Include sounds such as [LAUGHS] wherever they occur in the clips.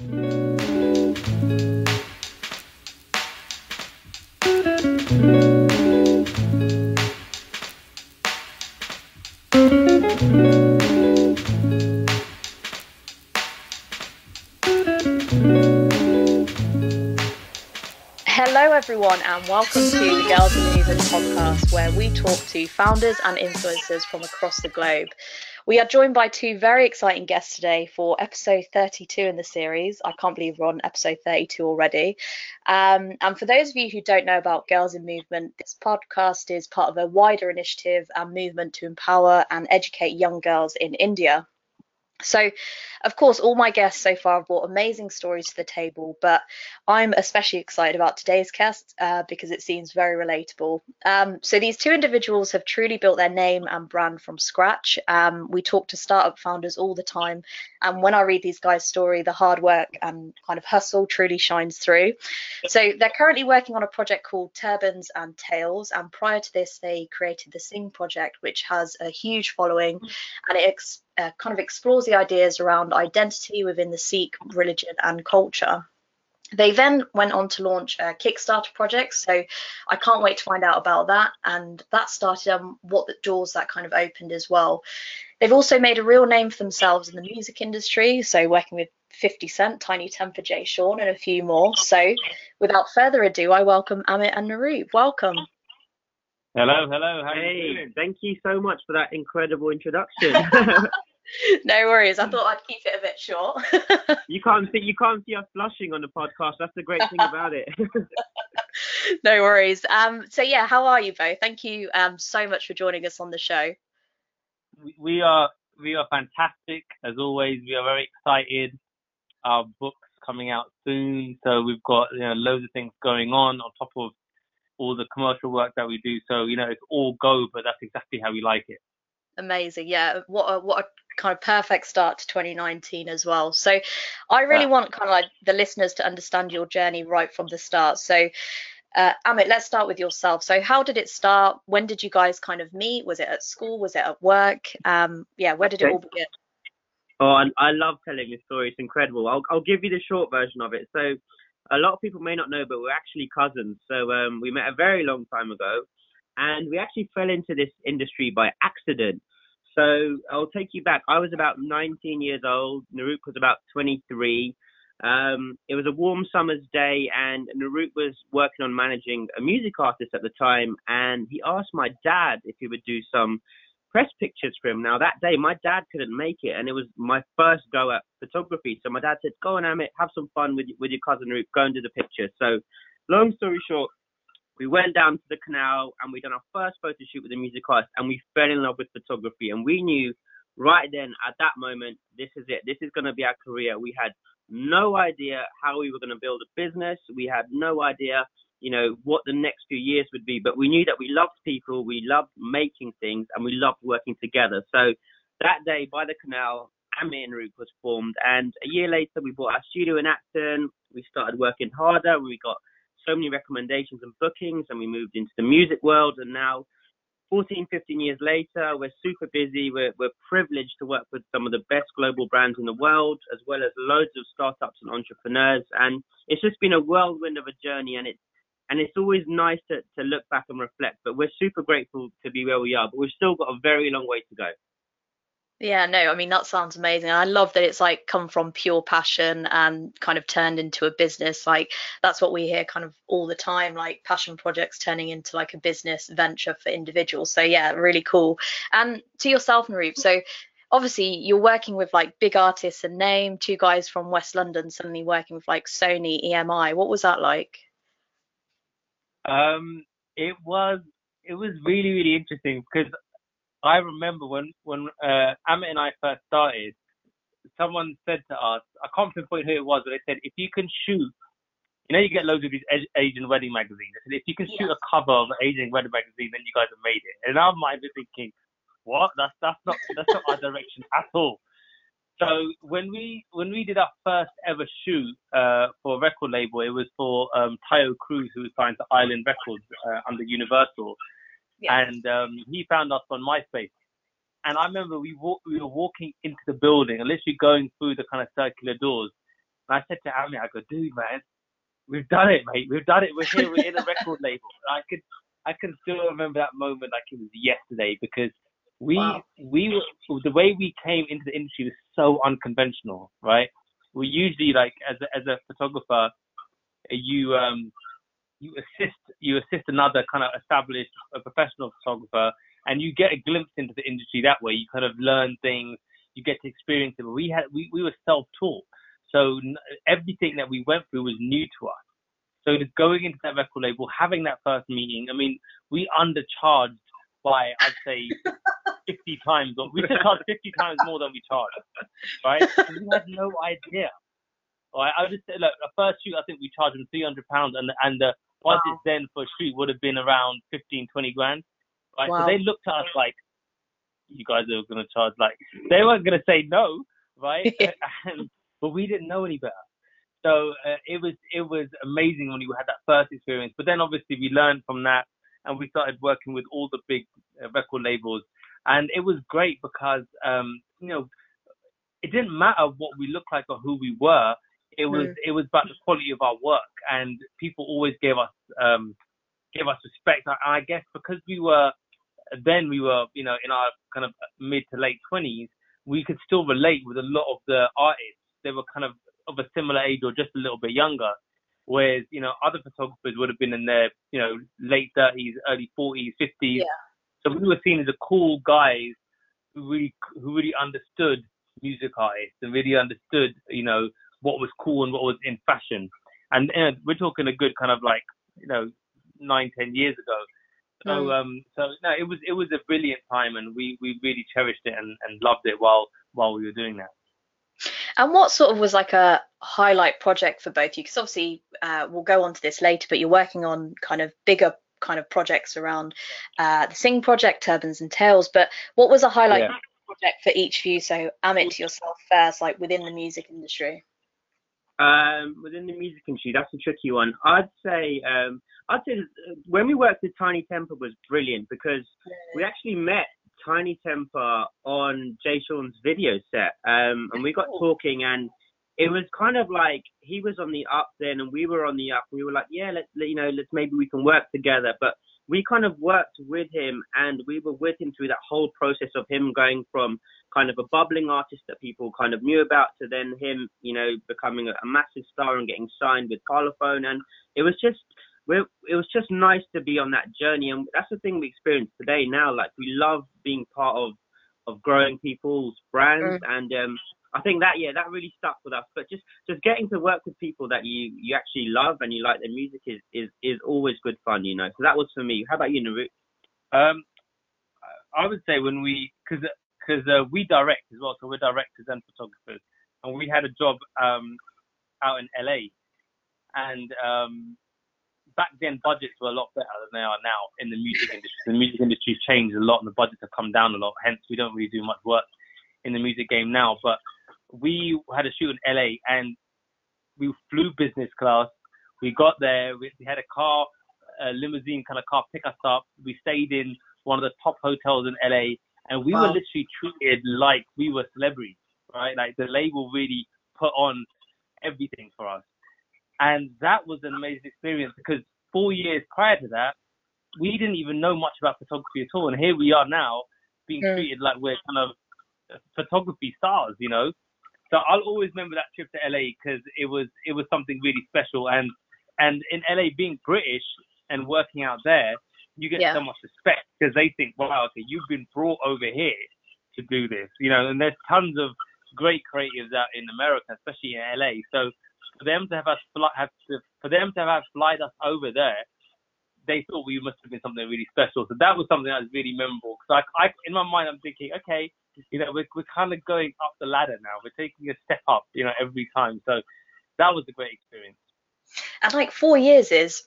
Hello, everyone, and welcome to the Girls in Movement podcast, where we talk to founders and influencers from across the globe. We are joined by two very exciting guests today for episode 32 in the series. I can't believe we're on episode 32 already. Um, and for those of you who don't know about Girls in Movement, this podcast is part of a wider initiative and movement to empower and educate young girls in India. So, of course, all my guests so far have brought amazing stories to the table, but I'm especially excited about today's guest uh, because it seems very relatable. Um, so, these two individuals have truly built their name and brand from scratch. Um, we talk to startup founders all the time, and when I read these guys' story, the hard work and kind of hustle truly shines through. So, they're currently working on a project called Turbans and Tails, and prior to this, they created the Singh project, which has a huge following and it uh, kind of explores the ideas around identity within the Sikh religion and culture. They then went on to launch a Kickstarter project, so I can't wait to find out about that. And that started on um, what the doors that kind of opened as well. They've also made a real name for themselves in the music industry, so working with 50 Cent, Tinie Tempah, Jay Sean, and a few more. So, without further ado, I welcome Amit and Naroop. Welcome. Hello, hello. How hey, thank you so much for that incredible introduction. [LAUGHS] [LAUGHS] no worries. I thought I'd keep it a bit short. you can't [LAUGHS] see you can't see us blushing on the podcast. That's the great thing about it. [LAUGHS] no worries. Um, so yeah, how are you both? Thank you um so much for joining us on the show. We are we are fantastic as always. We are very excited. Our book's coming out soon, so we've got you know loads of things going on on top of all the commercial work that we do. So you know it's all go, but that's exactly how we like it amazing yeah what a what a kind of perfect start to 2019 as well so i really want kind of like the listeners to understand your journey right from the start so uh, Amit, let's start with yourself. So, how did it start? When did you guys kind of meet? Was it at school? Was it at work? Um, yeah, where did okay. it all begin? Oh, I, I love telling this story. It's incredible. I'll, I'll give you the short version of it. So, a lot of people may not know, but we're actually cousins. So, um, we met a very long time ago, and we actually fell into this industry by accident. So I'll take you back. I was about 19 years old. Naroop was about 23. Um, it was a warm summer's day, and Naroop was working on managing a music artist at the time. And he asked my dad if he would do some press pictures for him. Now that day, my dad couldn't make it, and it was my first go at photography. So my dad said, "Go on, Amit, have some fun with with your cousin Naroop. Go and do the picture." So, long story short, we went down to the canal and we done our first photo shoot with the music artist and we fell in love with photography. And we knew right then at that moment this is it. This is going to be our career. We had no idea how we were going to build a business. We had no idea you know what the next few years would be. But we knew that we loved people we loved making things and we loved working together. So that day by the canal Amit and Root was formed. And a year later we bought our studio in Acton. We started working harder. We got so many recommendations and bookings, and we moved into the music world. And now, 14, 15 years later, we're super busy. We're, we're privileged to work with some of the best global brands in the world, as well as loads of startups and entrepreneurs. And it's just been a whirlwind of a journey, and it's and it's always nice to, to look back and reflect. But we're super grateful to be where we are, but we've still got a very long way to go. Yeah, no, I mean that sounds amazing. I love that it's like come from pure passion and kind of turned into a business. Like that's what we hear kind of all the time, like passion projects turning into like a business venture for individuals. So yeah, really cool. And to yourself, Naroop. So obviously you're working with like big artists and name, two guys from West London suddenly working with like Sony, EMI. What was that like? Um, it was it was really really interesting because I remember when when uh, Amit and I first started, someone said to us, I can't pinpoint who it was, but they said if you can shoot, you know, you get loads of these Asian wedding magazines. They said if you can shoot a cover of an Asian wedding magazine, then you guys have made it. And I might be thinking, what? That's that's not that's not our direction at all. So when we when we did our first ever shoot uh, for a record label, it was for um, Taio Cruz, who was signed to Island Records uh, under Universal yeah. and um, he found us on MySpace. And I remember we walk, we were walking into the building and literally going through the kind of circular doors, And I said to Ami, I go, dude, man, we've done it, mate. We've done it. We're here. We're in a record [LAUGHS] label. And I could, I can still remember that moment like it was yesterday because we, Wow. we were, the way we came into the industry was so unconventional, right? We usually like as a, as a photographer, you um you assist you assist another kind of established a professional photographer and you get a glimpse into the industry that way. You kind of learn things you get to experience it. But we had we, we were self-taught. So n- everything that we went through was new to us. So going into that record label having that first meeting i mean we undercharged by i'd say [LAUGHS] 50 times or we should charge 50 times more than we charged right? We had no idea. Right, I would just say, look, a first shoot, I think we charged them three hundred pounds, and and the budget Wow. then for a shoot would have been around 15, 20 grand. Right, Wow. so they looked at us like, you guys are going to charge like they weren't going to say no, right? [LAUGHS] [LAUGHS] and, but we didn't know any better. So uh, it was it was amazing when we had that first experience. But then obviously we learned from that, and we started working with all the big uh, record labels, and it was great because um, you know it didn't matter what we looked like or who we were. It was Mm. it was about the quality of our work, and people always gave us um, gave us respect. I, I guess because we were then we were you know in our kind of mid to late twenties, we could still relate with a lot of the artists. They were kind of of a similar age or just a little bit younger. Whereas you know other photographers would have been in their you know late thirties, early forties, fifties. Yeah. So we were seen as a cool guys who really who really understood music artists and really understood you know what was cool and what was in fashion. And you know, we're talking a good kind of like you know nine ten years ago. So Mm. um so no it was it was a brilliant time and we we really cherished it and, and loved it while while we were doing that. And what sort of was like a highlight project for both you? Because obviously uh, we'll go on to this later, but you're working on kind of bigger kind of projects around uh, the Singh project, Turbans and Tails. But what was a highlight Yeah. project for each of you? So Amit, yourself first, like within the music industry. Um, within the music industry, that's a tricky one. I'd say, um, I'd say when we worked with Tinie Tempah was brilliant because we actually met Tinie Tempah on Jay Sean's video set, um, and we got talking, and it was kind of like he was on the up then, and we were on the up. We were like, yeah, let's let- you know, let's maybe we can work together, but we kind of worked with him, and we were with him through that whole process of him going from kind of a bubbling artist that people kind of knew about to then him, you know, becoming a, massive star and getting signed with Parlophone. And it was just, we're, it was just nice to be on that journey. And that's the thing we experience today now. Like we love being part of, of growing people's brands. And, um, I think that, yeah, that really stuck with us. But just, just getting to work with people that you, you actually love and you like their music is, is, is always good fun, you know. So that was for me. How about you, Naru? Um, I would say when we, because because uh, we direct as well, so we're directors and photographers, and we had a job um, out in LA, and um, back then budgets were a lot better than they are now in the music industry. The music industry's changed a lot, and the budgets have come down a lot. Hence, we don't really do much work in the music game now. But we had a shoot in LA, and we flew business class. We got there. We, we had a car, a limousine kind of car pick us up. We stayed in one of the top hotels in LA, and we were literally treated like we were celebrities, right? Like the label really put on everything for us, and that was an amazing experience because four years prior to that, we didn't even know much about photography at all, and here we are now being treated like we're kind of photography stars, you know. So I'll always remember that trip to LA because it was it was something really special, and and in LA being British and working out there, you get Yeah. so much respect because they think, wow, okay, you've been brought over here to do this, you know. And there's tons of great creatives out in America, especially in LA. So for them to have us fly, have to, for them to have flied us over there, they thought we must have been something really special. So that was something that was really memorable. Because I, I, in my mind, I'm thinking, okay, you know, we're we're kind of going up the ladder now. We're taking a step up, you know, every time. So that was a great experience. And like four years is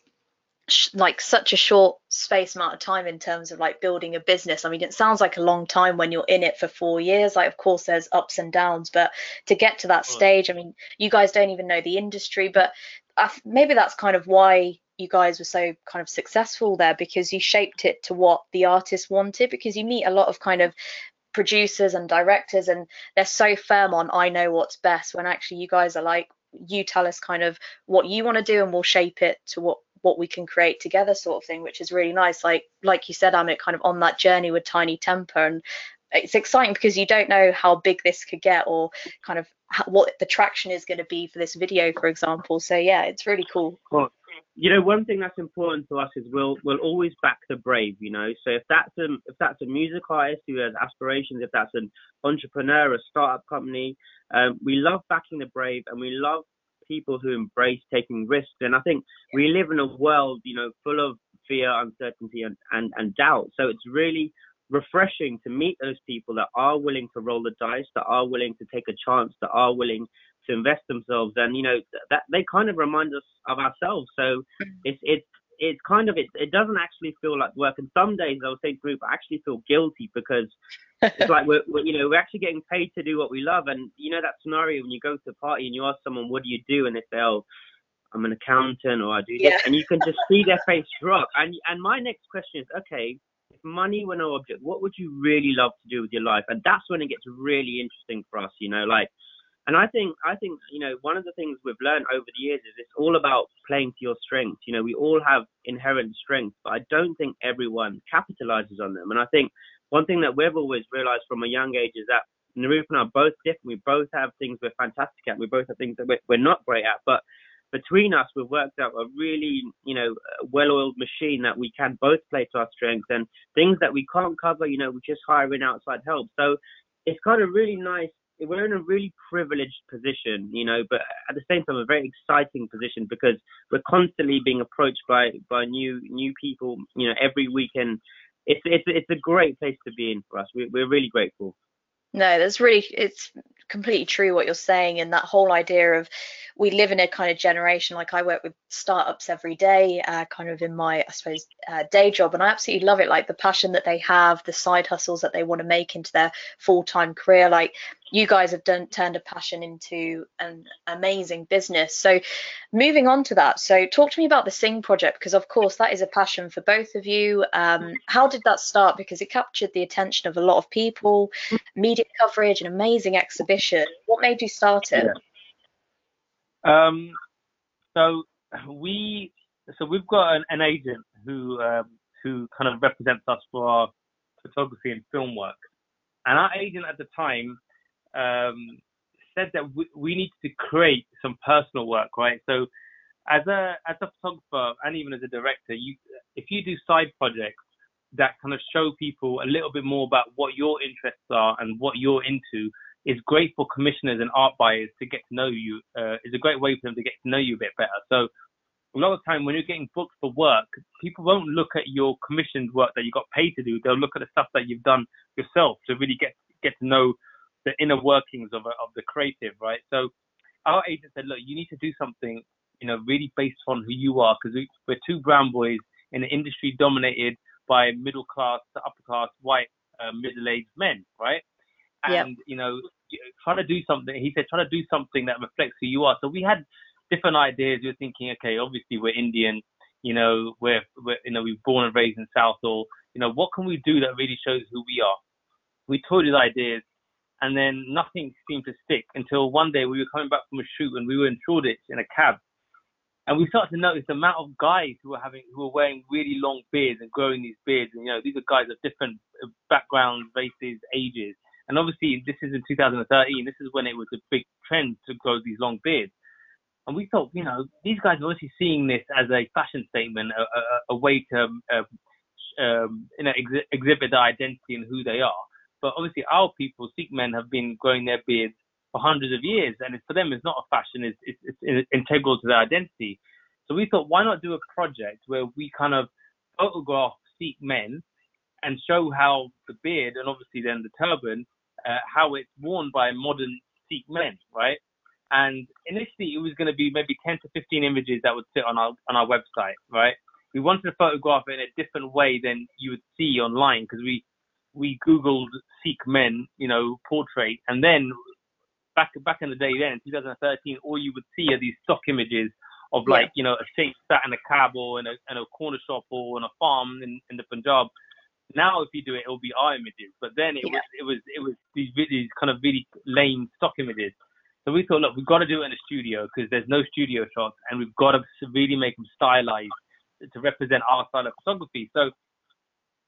sh- like such a short space amount of time in terms of like building a business. I mean, it sounds like a long time when you're in it for four years. Like, of course, there's ups and downs, but to get to that stage, I mean, you guys don't even know the industry, but th- maybe that's kind of why you guys were so kind of successful there because you shaped it to what the artist wanted. Because you meet a lot of kind of producers and directors, and they're so firm on I know what's best when actually you guys are like you tell us kind of what you want to do and we'll shape it to what what we can create together sort of thing which is really nice. Like like you said Amit kind of on that journey with Tinie Tempah and it's exciting because you don't know how big this could get or kind of what the traction is going to be for this video for example. So yeah it's really cool. Well you know one thing that's important to us is we'll we'll always back the brave you know? So if that's a if that's a music artist who has aspirations if that's an entrepreneur a startup company um, we love backing the brave and we love people who embrace taking risks. And i think we live in a world you know full of fear uncertainty and, and, and doubt. So it's really refreshing to meet those people that are willing to roll the dice, that are willing to take a chance, that are willing to invest themselves, and you know that they kind of remind us of ourselves. So mm. it's it's it's kind of it, it doesn't actually feel like work. And some days I'll say group I actually feel guilty because it's like we're, we're, you know we're actually getting paid to do what we love. And you know that scenario when you go to a party and you ask someone what do you do and they say oh I'm an accountant or I do this, yeah. and you can just see their [LAUGHS] face drop. And and my next question is okay if money were no object, what would you really love to do with your life? And that's when it gets really interesting for us, you know, like and I think I think, you know, one of the things we've learned over the years is it's all about playing to your strengths. You know, we all have inherent strengths, but I don't think everyone capitalizes on them. And I think one thing that we've always realized from a young age is that Naroop and I are both different. We both have things we're fantastic at. We both have things that we're, not great at. But between us, we've worked out a really, you know, well-oiled machine that we can both play to our strengths and things that we can't cover, you know, we're just hire in outside help. So it's kind of really nice. We're in a really privileged position, you know, but at the same time, a very exciting position because we're constantly being approached by by new new people, you know, every weekend. it's it's it's a great place to be in for us. We, we're really grateful. No, that's really it's completely true what you're saying, and that whole idea of we live in a kind of generation like I work with startups every day, uh, kind of in my I suppose uh, day job, and I absolutely love it. Like the passion that they have, the side hustles that they want to make into their full time career. Like you guys have done turned a passion into an amazing business. So moving on to that, so talk to me about the Singh project because of course that is a passion for both of you. Um, how did that start? Because it captured the attention of a lot of people, media coverage, an amazing exhibition. What made you start it? Yeah. Um, so we, so we've got an, an agent who um, who kind of represents us for our photography and film work, and our agent at the time um, said that we, we need to create some personal work, right? So as a as a photographer and even as a director, you if you do side projects that kind of show people a little bit more about what your interests are and what you're into, is great for commissioners and art buyers to get to know you. Uh, it's a great way for them to get to know you a bit better. So a lot of time when you're getting booked for work, people won't look at your commissioned work that you got paid to do. They'll look at the stuff that you've done yourself to really get get to know the inner workings of a, of the creative, right? So our agent said, look, you need to do something, you know, really based on who you are, because we, we're two brown boys in an industry dominated by middle class to upper class white uh, middle aged men, right? and yep. you know trying to do something he said trying to do something that reflects who you are so we had different ideas we were thinking okay obviously we're indian you know we're, we're you know we're born and raised in southall you know what can we do that really shows who we are we toyed with ideas and then nothing seemed to stick until one day we were coming back from a shoot and we were in Shoreditch in a cab and we started to notice the amount of guys who were having who were wearing really long beards and growing these beards and you know these are guys of different backgrounds races ages and obviously, this is in 2013. This is when it was a big trend to grow these long beards. And we thought, you know, these guys are obviously seeing this as a fashion statement, a, a, a way to, uh, um, you know, ex- exhibit their identity and who they are. But obviously, our people, Sikh men, have been growing their beards for hundreds of years, and for them, it's not a fashion; it's, it's, it's integral to their identity. So we thought, why not do a project where we kind of photograph Sikh men and show how the beard and obviously then the turban, uh, how it's worn by modern Sikh men, right? And initially it was going to be maybe 10 to 15 images that would sit on our on our website, right? We wanted to photograph it in a different way than you would see online because we we googled Sikh men, you know, portrait, and then back back in the day, then in 2013, all you would see are these stock images of like yeah. you know a sheikh sat in a cab or in a, in a corner shop or on a farm in, in the Punjab now, if you do it, it will be our images. But then it yeah. was it was it was these, these kind of really lame stock images. So we thought, look, we've got to do it in a studio because there's no studio shots, and we've got to really make them stylized to represent our style of photography. So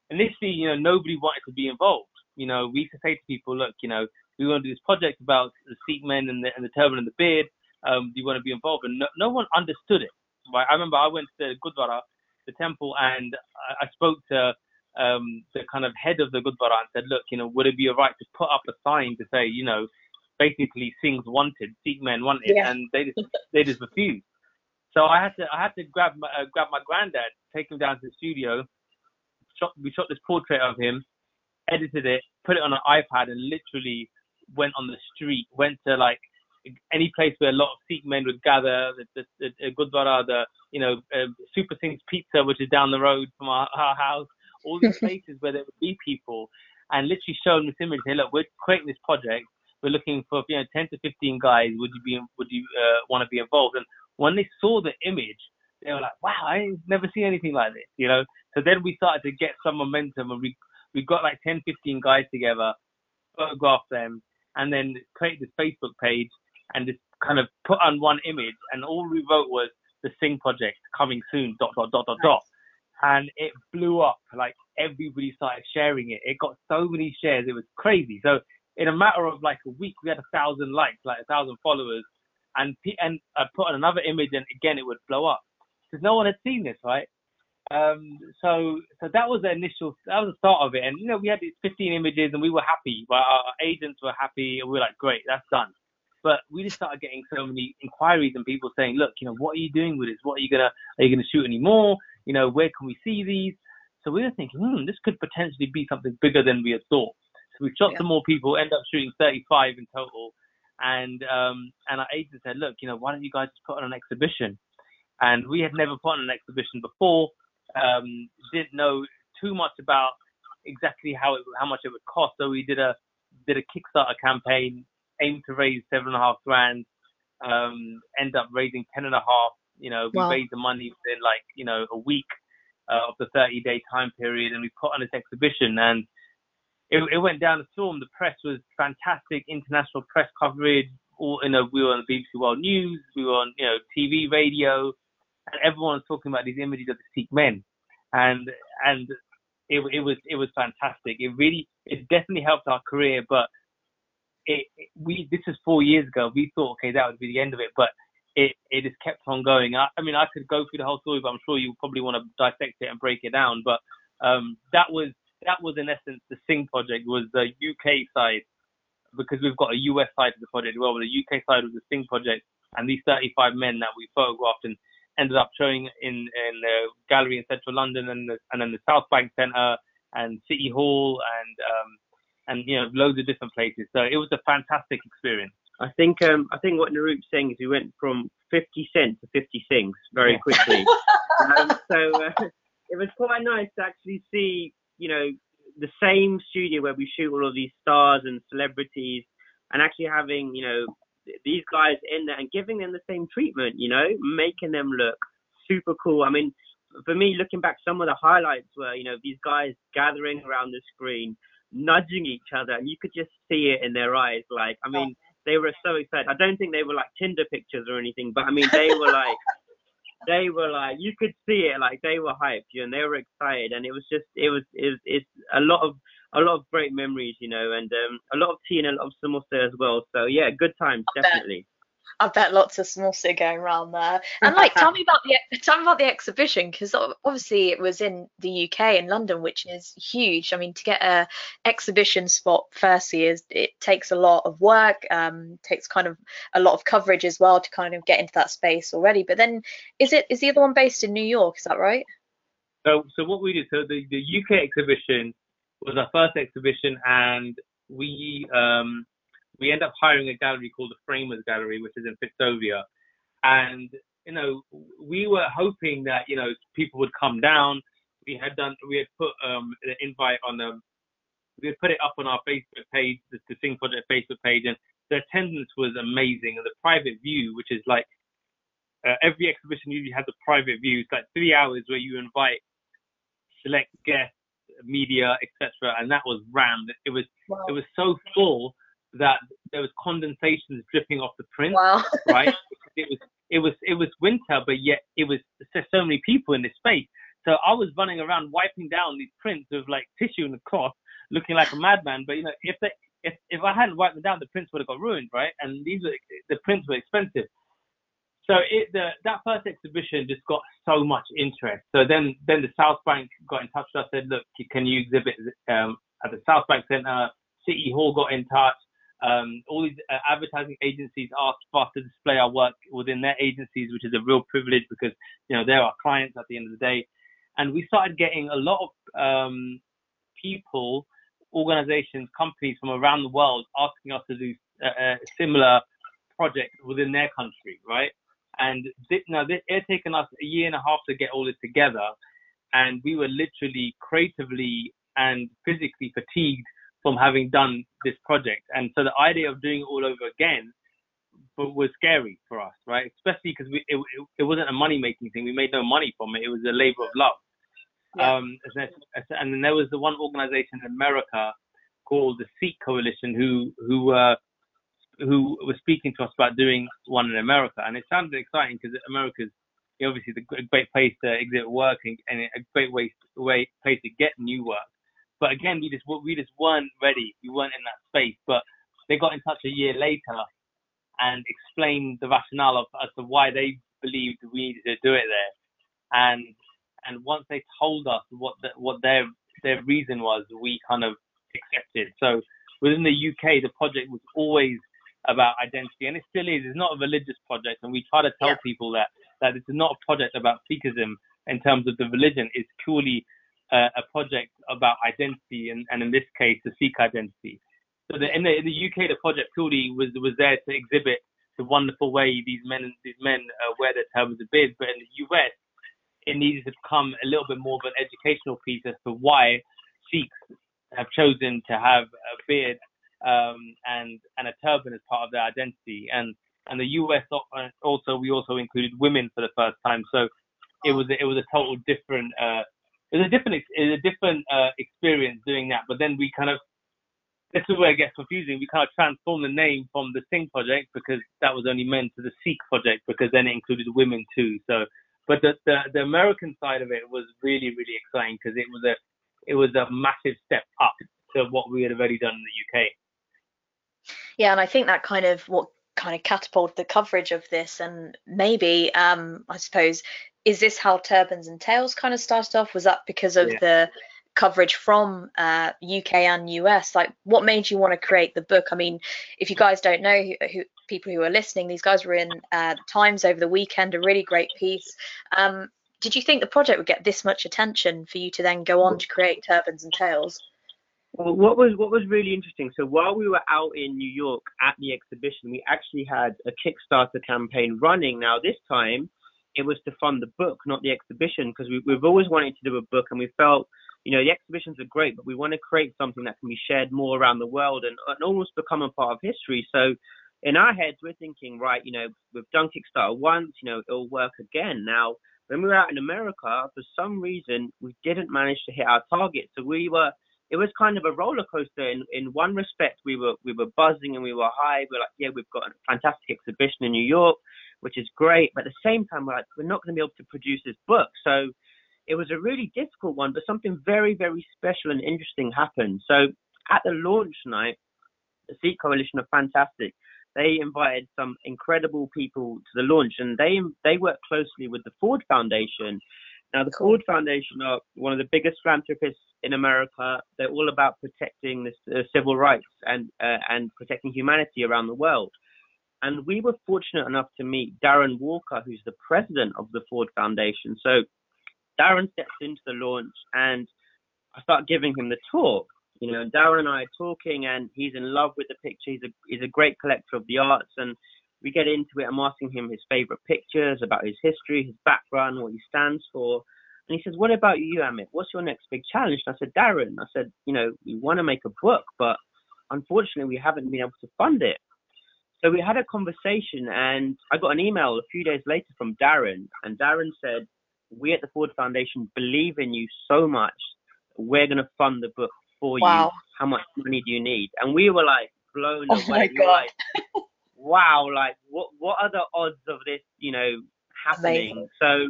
initially, you know, nobody wanted to be involved. You know, we used to say to people, look, you know, we want to do this project about the Sikh men and the, and the turban and the beard. Um, do you want to be involved? And no, no one understood it. Right? I remember I went to the Gurdwara, the temple, and I, I spoke to um, the kind of head of the Gurdwara and said, look, you know, would it be alright to put up a sign to say, you know, basically Singhs wanted, Sikh men wanted, yeah. and they just they just refused. So I had to I had to grab my, uh, grab my granddad, take him down to the studio. Shot, we shot this portrait of him, edited it, put it on an iPad, and literally went on the street, went to like any place where a lot of Sikh men would gather, the, the, the, the Gurdwara, the you know uh, Super Singh's Pizza, which is down the road from our, our house, all these [LAUGHS] places where there would be people, and literally show them this image. Hey, look, we're creating this project. We're looking for you know 10 to 15 guys. Would you be would you uh, want to be involved? And when they saw the image, they were like, wow, I never seen anything like this, you know. So then we started to get some momentum, and we we got like 10, 15 guys together, photographed them, and then created this Facebook page and just kind of put on one image, and all we wrote was the Singh project coming soon. Dot dot dot dot dot. And it blew up. Like everybody started sharing it. It got so many shares. It was crazy. So in a matter of like a week, we had a thousand likes, like a thousand followers, and and I put on another image, and again it would blow up because no one had seen this, right? Um, so so that was the initial, that was the start of it, and you know we had these 15 images, and we were happy, our agents were happy, and we were like, great, that's done. But we just started getting so many inquiries and people saying, look, you know, what are you doing with this? What are you gonna, are you gonna shoot any more? You know, where can we see these? So we were thinking, hmm, this could potentially be something bigger than we had thought. So we shot yeah. some more people, end up shooting 35 in total. And um, and our agent said, look, you know, why don't you guys just put on an exhibition? And we had never put on an exhibition before. Um, didn't know too much about exactly how it, how much it would cost. So we did a did a Kickstarter campaign, aimed to raise seven and a half grand. Um, end up raising ten and a half. You know, we wow. raised the money within like you know a week uh, of the 30 day time period, and we put on this exhibition and it, it went down the storm. The press was fantastic, international press coverage. All you know, we were on the BBC World News, we were on you know TV, radio, and everyone was talking about these images of the Sikh men, and and it it was it was fantastic. It really it definitely helped our career, but it, it we this was four years ago. We thought okay that would be the end of it, but it it just kept on going. I, I mean I could go through the whole story, but I'm sure you probably want to dissect it and break it down. But um, that was that was in essence the Singh project was the UK side because we've got a US side of the project as well. But the UK side was the Singh project, and these 35 men that we photographed and ended up showing in in the gallery in central London and the, and then the South Bank Centre and City Hall and um, and you know loads of different places. So it was a fantastic experience. I think um, I think what Naroop's saying is we went from 50 cent to 50 Singhs very quickly. [LAUGHS] um, so uh, it was quite nice to actually see you know, the same studio where we shoot all of these stars and celebrities, and actually having, you know, these guys in there and giving them the same treatment, you know, making them look super cool. I mean, for me, looking back, some of the highlights were, you know, these guys gathering around the screen, nudging each other, and you could just see it in their eyes. Like, I mean, they were so excited. I don't think they were like Tinder pictures or anything, but I mean, they were like [LAUGHS] they were like you could see it like they were hyped you know, and they were excited and it was just it was it was, it's a lot of a lot of great memories you know and um, a lot of tea and a lot of samosa as well so yeah good times definitely I bet lots of samosa going around there. And like, tell me about the tell me about the exhibition because obviously it was in the UK in London, which is huge. I mean, to get a exhibition spot, firstly, is it takes a lot of work, um, takes kind of a lot of coverage as well to kind of get into that space already. But then, is it is the other one based in New York? Is that right? So, so what we did, so the the UK exhibition was our first exhibition, and we um we end up hiring a gallery called the Framers Gallery, which is in Fitzrovia. And, you know, we were hoping that, you know, people would come down. We had done, we had put um, an invite on the, we had put it up on our Facebook page, the, the Singh Project Facebook page, and the attendance was amazing. And the private view, which is like, uh, every exhibition usually has a private view. It's like three hours where you invite select guests, media, etc. And that was rammed. It was, wow. it was so full that there was condensations dripping off the print, Wow. [LAUGHS] right? it was it was it was winter, but yet it was so many people in this space. So I was running around wiping down these prints with like tissue and a cloth, looking like a madman. But you know, if they if if I hadn't wiped them down, the prints would have got ruined, right? And these were the prints were expensive. So it the that first exhibition just got so much interest. So then then the South Bank got in touch with us, said, look, can you exhibit um, at the South Bank Centre? City Hall got in touch. Um, all these uh, advertising agencies asked for us to display our work within their agencies, which is a real privilege because you know they're our clients at the end of the day. And we started getting a lot of um, people, organizations, companies from around the world asking us to do a, a similar project within their country, right? And this, now this, it had taken us a year and a half to get all this together, and we were literally creatively and physically fatigued from having done this project. And so the idea of doing it all over again was scary for us, right? Especially because it, it, it wasn't a money making thing. We made no money from it. It was a labor of love. Yeah. Um, and then there was the one organization in America called the Sikh Coalition who who uh, who was speaking to us about doing one in America, and it sounded exciting because America's obviously the great place to exhibit work and, and a great way, way place to get new work. But again, we just we just weren't ready. We weren't in that space. But they got in touch a year later and explained the rationale of as to why they believed we needed to do it there. And and once they told us what the, what their their reason was, we kind of accepted. So within the UK, the project was always about identity, and it still is. It's not a religious project, and we try to tell Yeah. people that that it's not a project about Sikhism in terms of the religion. It's purely uh, a project about identity, and, and in this case, the Sikh identity. So the, in, the, in the UK, the project purely was was there to exhibit the wonderful way these men these men uh, wear their turbans and beards. But in the US, it needed to become a little bit more of an educational piece as to why Sikhs have chosen to have a beard um, and and a turban as part of their identity. And and the US also we also included women for the first time. So it was it was a total different uh, it was a different it was a different uh, experience doing that. But then we kind of this is where it gets confusing. We kind of transformed the name from the Singh project because that was only meant to the Sikh project because then it included women too. So, but the the, the American side of it was really really exciting because it was a it was a massive step up to what we had already done in the UK. Yeah, and I think that kind of what kind of catapulted the coverage of this, and maybe um, I suppose is this how Turbans and Tails kind of started off? Was that because of Yeah. the coverage from uh, UK and US? Like, what made you want to create the book? I mean, if you guys don't know, who, who people who are listening, these guys were in uh, Times over the weekend, a really great piece. Um, did you think the project would get this much attention for you to then go on to create Turbans and Tails? Well, what was what was really interesting. So while we were out in New York at the exhibition, we actually had a Kickstarter campaign running. Now this time, it was to fund the book, not the exhibition, because we, we've always wanted to do a book, and we felt, you know, the exhibitions are great, but we want to create something that can be shared more around the world and, and almost become a part of history. So in our heads, we're thinking, right, you know, we've done Kickstarter once, you know, it'll work again. Now, when we were out in America, for some reason, we didn't manage to hit our target. So we were it was kind of a roller coaster. In in one respect, we were we were buzzing and we were high. We are like, yeah, we've got a fantastic exhibition in New York, which is great. But at the same time, we're like, we're not going to be able to produce this book. So it was a really difficult one, but something very very special and interesting happened. So at the launch night, the Sikh Coalition are fantastic. They invited some incredible people to the launch, and they they work closely with the Ford Foundation. Now, the Cool. Ford Foundation are one of the biggest philanthropists in America. They're all about protecting the uh, civil rights and uh, and protecting humanity around the world. And we were fortunate enough to meet Darren Walker, who's the president of the Ford Foundation. So Darren steps into the launch, and I start giving him the talk. You know, Darren and I are talking, and he's in love with the picture. He's a he's a great collector of the arts, and we get into it. I'm asking him his favorite pictures, about his history, his background, what he stands for. And he says, What about you, Amit? What's your next big challenge? And I said, Darren, I said, you know, we want to make a book, but unfortunately we haven't been able to fund it. So we had a conversation and I got an email a few days later from Darren and Darren said, We at the Ford Foundation believe in you so much, we're gonna fund the book for you. How much money do you need? And we were like, blown Oh my away. We God. like, wow, like what what are the odds of this, you know, happening? So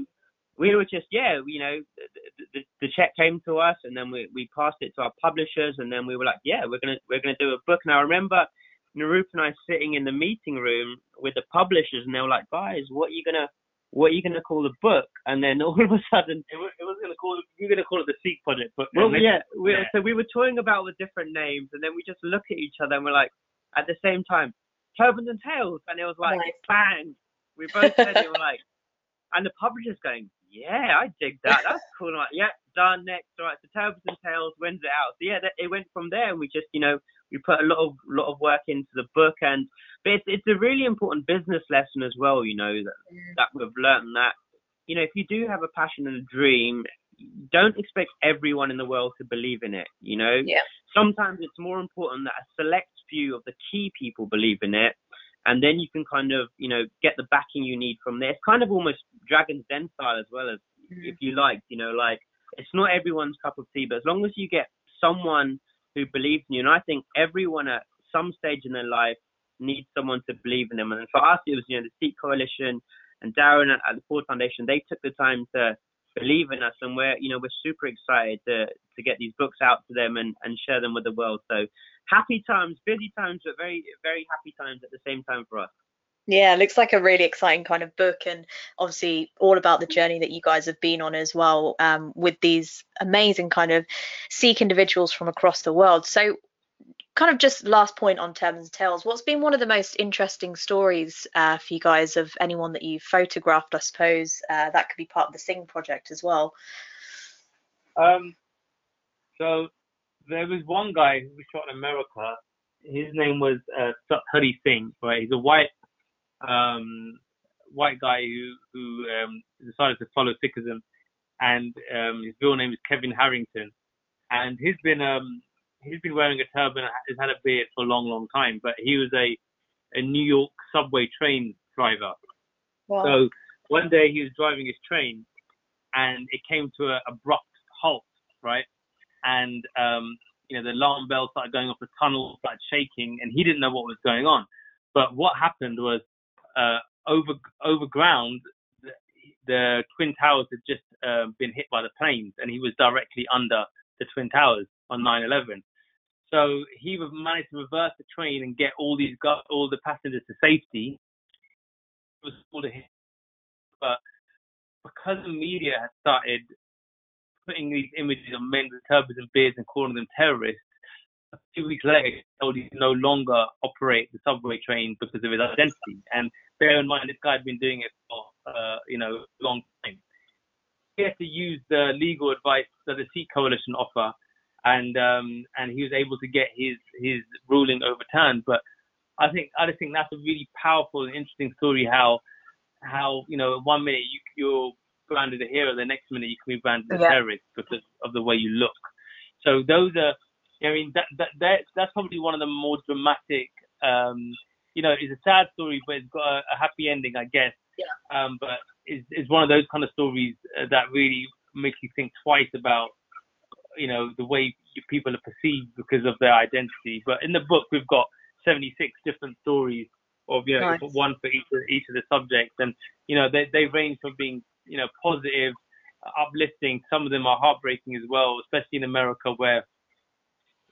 we were just yeah, you know, the, the, the check came to us, and then we we passed it to our publishers, and then we were like, yeah, we're gonna we're gonna do a book. And I remember Naroop and I sitting in the meeting room with the publishers, and they were like, guys, what are you gonna what are you gonna call the book? And then [LAUGHS] all of a sudden, It was, it was gonna call it, we were gonna call it the Sikh Project, but well, then- yeah, we, yeah. so we were toying about with different names, and then we just look at each other and we're like, at the same time, turbans and tails, and it was like, Nice. bang. We both said it, we're like, and the publisher's going, yeah, I dig that. That's cool. I'm like, yeah, done. Next, all right. So turbans and tails, when's it out? So yeah, that, it went from there. And we just, you know, we put a lot of lot of work into the book, and but it's it's a really important business lesson as well. You know that that we've learned that you know if you do have a passion and a dream, don't expect everyone in the world to believe in it. You know, Yeah. sometimes it's more important that a select few of the key people believe in it, and then you can kind of you know get the backing you need from there. It's kind of almost Dragon's Den style as well as mm. if you like. You know, like it's not everyone's cup of tea, but as long as you get someone who believes in you, and I think everyone at some stage in their life needs someone to believe in them. And for us, it was you know the Sikh Coalition and Darren at, at the Ford Foundation. They took the time to believe in us, and we're you know we're super excited to to get these books out to them and and share them with the world. So happy times, busy times, but very very happy times at the same time for us. Yeah, looks like a really exciting kind of book, and obviously all about the journey that you guys have been on as well, um, with these amazing kind of Sikh individuals from across the world. So, kind of just last point on Turbans and Tails, what's been one of the most interesting stories uh, for you guys of anyone that you've photographed? I suppose uh, that could be part of the Singh project as well. Um, so there was one guy who was shot in America. His name was uh, Hari Singh. Right, he's a white um, white guy who who um, decided to follow Sikhism, and um, his real name is Kevin Harrington. And he's been um, he's been wearing a turban. and He's had a beard for a long, long time. But he was a a New York subway train driver. Wow. So one day he was driving his train, and it came to a abrupt halt, right? And um, you know the alarm bell started going off, the tunnel started shaking, and he didn't know what was going on. But what happened was, uh, over over ground, the, the twin towers had just uh, been hit by the planes, and he was directly under the twin towers on 9/11. So he managed to reverse the train and get all these gu- all the passengers to safety. It was all to him, but because the media had started putting these images of men with turbans and beards and calling them terrorists, a few weeks later, he told he no longer operate the subway train because of his identity. And bear in mind, this guy had been doing it for, uh, you know, a long time. He had to use the legal advice that the Sikh Coalition offer, and um, and he was able to get his his ruling overturned. But I think I just think that's a really powerful and interesting story. How how you know one minute you you're branded a hero, the next minute you can be branded a Yeah. terrorist because of the way you look. So those are, I mean, that that, that that's probably one of the more dramatic. Um, you know, it's a sad story, but it's got a, a happy ending, I guess. Yeah. Um, but it's, it's one of those kind of stories uh, that really makes you think twice about, you know, the way people are perceived because of their identity. But in the book, we've got 76 different stories of, you know, Nice. one for each of, each of the subjects, and you know, they they range from being, you know, positive, uplifting. Some of them are heartbreaking as well, especially in America where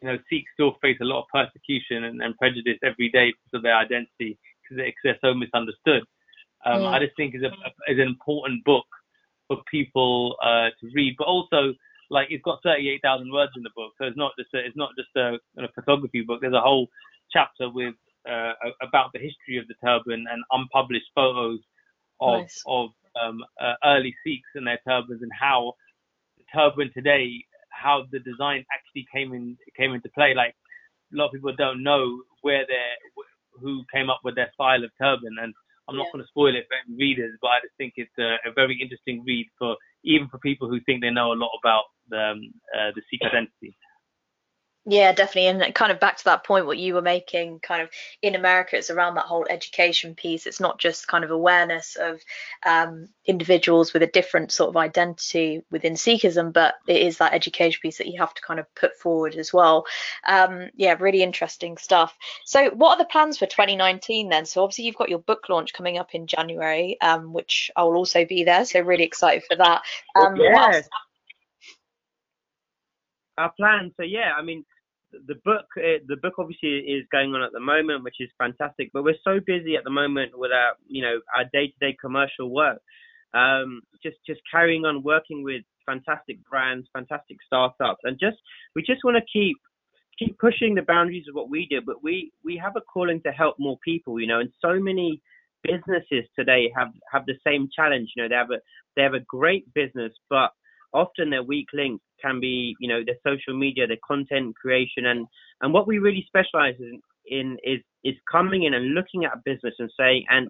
you know, Sikhs still face a lot of persecution and, and prejudice every day because of their identity because they're so misunderstood. Um, Mm. I just think is a is an important book for people uh, to read, but also like it's got 38,000 words in the book, so it's not just a, it's not just a, a photography book. There's a whole chapter with uh, about the history of the turban and unpublished photos of Nice. of um, uh, early Sikhs and their turbans and how the turban today, how the design actually came in came into play. Like a lot of people don't know where they who came up with their style of turban, and I'm not Yeah. going to spoil it for any readers, but I just think it's a, a very interesting read for even for people who think they know a lot about the um, uh, the Sikh identity. Yeah, definitely. And kind of back to that point, what you were making, kind of in America, it's around that whole education piece. It's not just kind of awareness of um, individuals with a different sort of identity within Sikhism, but it is that education piece that you have to kind of put forward as well. Um, yeah, really interesting stuff. So, what are the plans for 2019 then? So, obviously, you've got your book launch coming up in January, um, which I will also be there. So, really excited for that. Um, yes. Our plan. So, yeah, I mean, the book uh, the book obviously is going on at the moment which is fantastic but we're so busy at the moment with our you know our day-to-day commercial work um, just just carrying on working with fantastic brands fantastic startups and just we just want to keep keep pushing the boundaries of what we do but we we have a calling to help more people you know and so many businesses today have have the same challenge you know they have a they have a great business but often their weak link can be, you know, their social media, their content creation, and and what we really specialize in, in is is coming in and looking at a business and saying and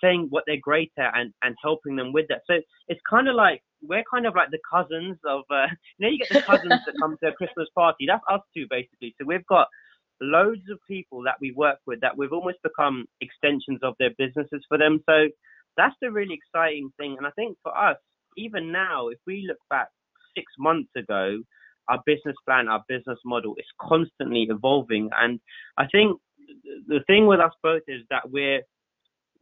saying what they're great at and and helping them with that. So it's kind of like we're kind of like the cousins of, uh, [LAUGHS] you know, you get the cousins that come to a Christmas party. That's us two basically. So we've got loads of people that we work with that we've almost become extensions of their businesses for them. So that's the really exciting thing. And I think for us, even now, if we look back six months ago, our business plan, our business model is constantly evolving. And I think the thing with us both is that we're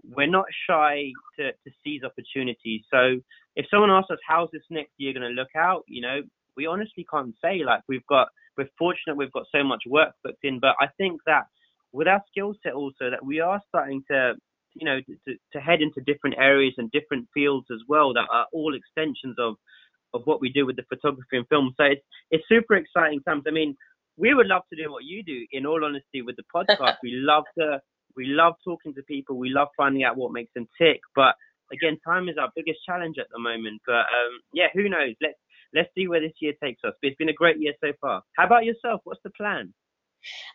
we're not shy to, to seize opportunities. So if someone asks us how's this next year going to look out, you know, we honestly can't say. Like we've got, we're fortunate we've got so much work booked in, but I think that with our skill set also that we are starting to, you know, to, to head into different areas and different fields as well that are all extensions of of what we do with the photography and film. So it's it's super exciting times. I mean, we would love to do what you do. In all honesty, with the podcast, [LAUGHS] we love to we love talking to people. We love finding out what makes them tick. But again, time is our biggest challenge at the moment. But um, yeah, who knows? Let's let's see where this year takes us. But it's been a great year so far. How about yourself? What's the plan?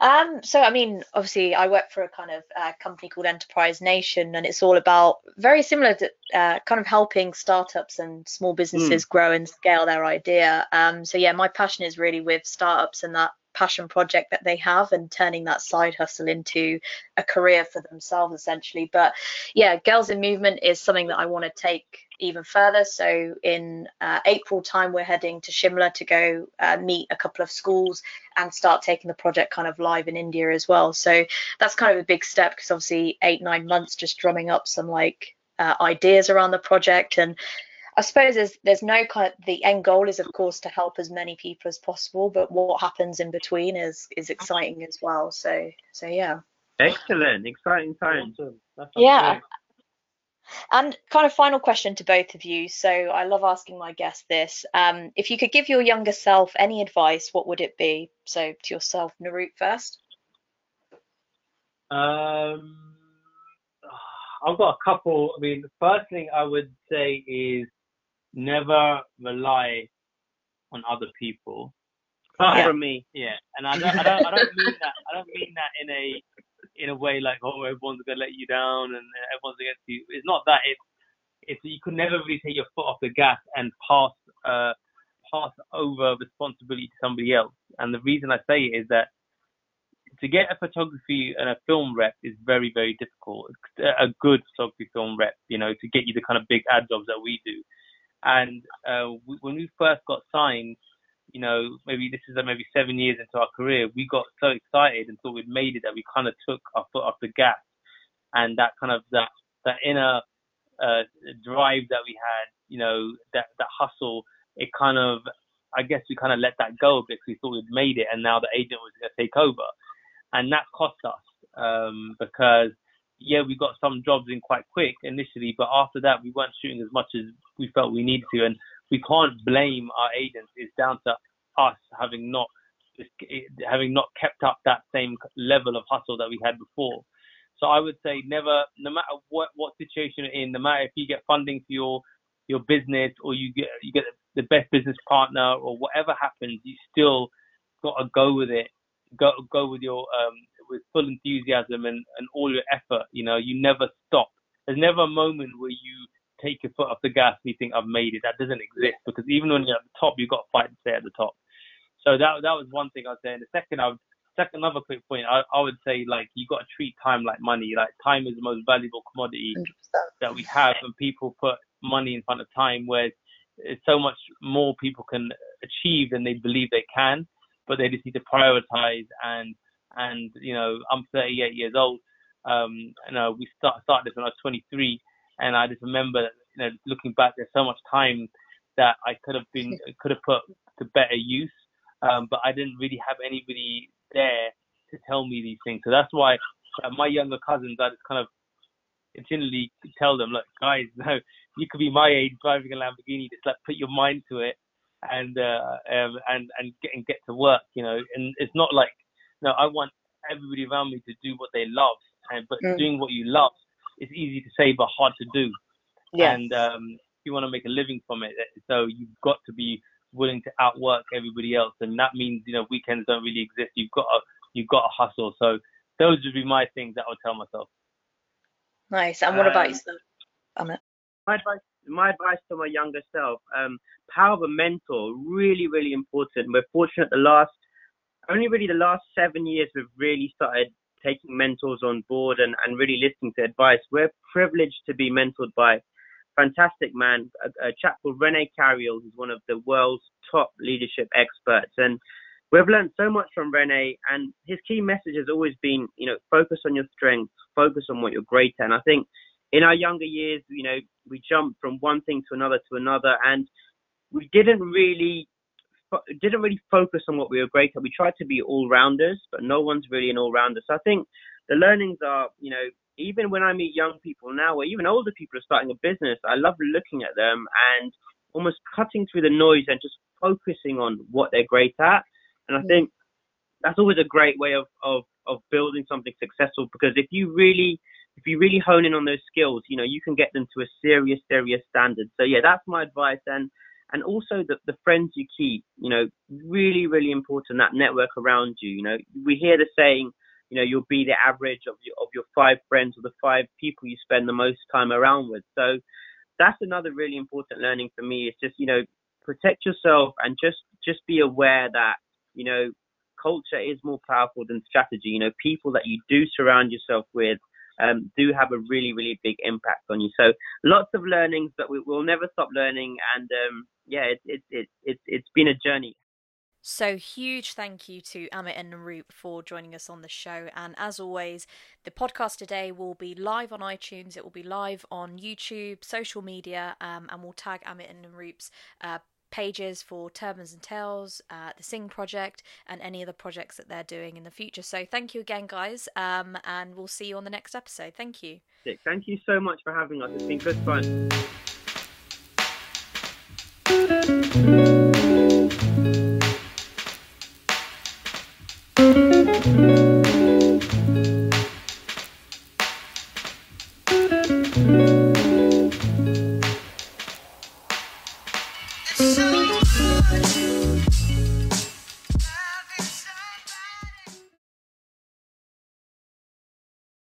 Um, so I mean, obviously, I work for a kind of uh, company called Enterprise Nation, and it's all about very similar to uh, kind of helping startups and small businesses mm. grow and scale their idea. Um, so yeah, my passion is really with startups and that passion project that they have and turning that side hustle into a career for themselves essentially but yeah girls in movement is something that i want to take even further so in uh, april time we're heading to shimla to go uh, meet a couple of schools and start taking the project kind of live in india as well so that's kind of a big step because obviously eight nine months just drumming up some like uh, ideas around the project and I suppose there's there's no kind of, the end goal is of course to help as many people as possible, but what happens in between is is exciting as well. So so yeah. Excellent, exciting times. Yeah. Great. And kind of final question to both of you. So I love asking my guests this. Um, if you could give your younger self any advice, what would it be? So to yourself, Naroop first. Um, I've got a couple. I mean, the first thing I would say is never rely on other people. yeah. from me. Yeah, and I don't, I don't, I don't mean that. I don't mean that in a in a way like oh everyone's gonna let you down and everyone's against you. It's not that. It's it's you could never really take your foot off the gas and pass uh pass over responsibility to somebody else. And the reason I say it is that to get a photography and a film rep is very very difficult. A good photography film rep, you know, to get you the kind of big ad jobs that we do and uh, when we first got signed, you know, maybe this is uh, maybe seven years into our career, we got so excited and thought we'd made it that we kind of took our foot off the gas, and that kind of that that inner uh, drive that we had, you know, that that hustle, it kind of, I guess we kind of let that go because we thought we'd made it, and now the agent was going to take over, and that cost us um, because yeah, we got some jobs in quite quick initially, but after that, we weren't shooting as much as we felt we needed to, and we can't blame our agents. It's down to us having not having not kept up that same level of hustle that we had before. So I would say never, no matter what what situation you're in, no matter if you get funding for your your business or you get you get the best business partner or whatever happens, you still got to go with it. Go go with your um, with full enthusiasm and, and all your effort. You know, you never stop. There's never a moment where you take your foot off the gas and you think I've made it. That doesn't exist because even when you're at the top, you've got to fight to stay at the top. So that that was one thing I'd say. And the second, I would second another quick point. I, I would say like you got to treat time like money. Like time is the most valuable commodity 100%. that we have, and people put money in front of time, where it's so much more people can achieve than they believe they can, but they just need to prioritize and and you know I'm 38 years old. Um, you know we start started this when I was 23, and I just remember you know looking back, there's so much time that I could have been [LAUGHS] could have put to better use, um, but I didn't really have anybody there to tell me these things. So that's why uh, my younger cousins, I just kind of continually tell them, look, guys, no, [LAUGHS] you could be my age driving a Lamborghini. Just like put your mind to it and uh, um, and and get and get to work. You know, and it's not like no, I want everybody around me to do what they love, and but Mm. doing what you love is easy to say but hard to do. Yeah. And um, if you want to make a living from it, eh, so you've got to be willing to outwork everybody else, and that means you know weekends don't really exist. You've got to you've got to hustle. So those would be my things that I would tell myself. Nice. And what about Um, yourself, Amit? my advice my advice to my younger self um power of a mentor really really important we're fortunate the last only really the last seven years we've really started taking mentors on board and, and really listening to advice. We're privileged to be mentored by fantastic man a, a chap called rene Carayol who's one of the world's top leadership experts. And we've learned so much from rene and his key message has always been you know focus on your strengths focus on what you're great at. And i think in our younger years, you know, we jumped from one thing to another to another, and we didn't really fo- didn't really focus on what we were great at. We tried to be all rounders, but no one's really an all rounder. So I think the learnings are, you know, even when I meet young people now, or even older people are starting a business, I love looking at them and almost cutting through the noise and just focusing on what they're great at. And I Mm. think that's always a great way of, of, of building something successful because if you really if you really hone in on those skills, you know, you can get them to a serious, serious standard. So yeah, that's my advice. And and also the the friends you keep, you know, really, really important that network around you. You know, we hear the saying, you know, you'll be the average of your of your five friends or the five people you spend the most time around with. So that's another really important learning for me. Is just you know, protect yourself and just just be aware that you know, culture is more powerful than strategy. You know, people that you do surround yourself with um, do have a really, really big impact on you. So lots of learnings, but we, we'll never stop learning. And um, yeah, it's it, it, it, it's been a journey. So, huge thank you to Amit and Naroop for joining us on the show. And as always, the podcast today will be live on iTunes, it will be live on YouTube, social media, um, and we'll tag Amit and Naroop's uh, pages for Turbans and Tails, uh, the Singh project, and any other projects that they're doing in the future. So, thank you again, guys, um, and we'll see you on the next episode. Thank you. Thank you so much for having us. It's been good fun.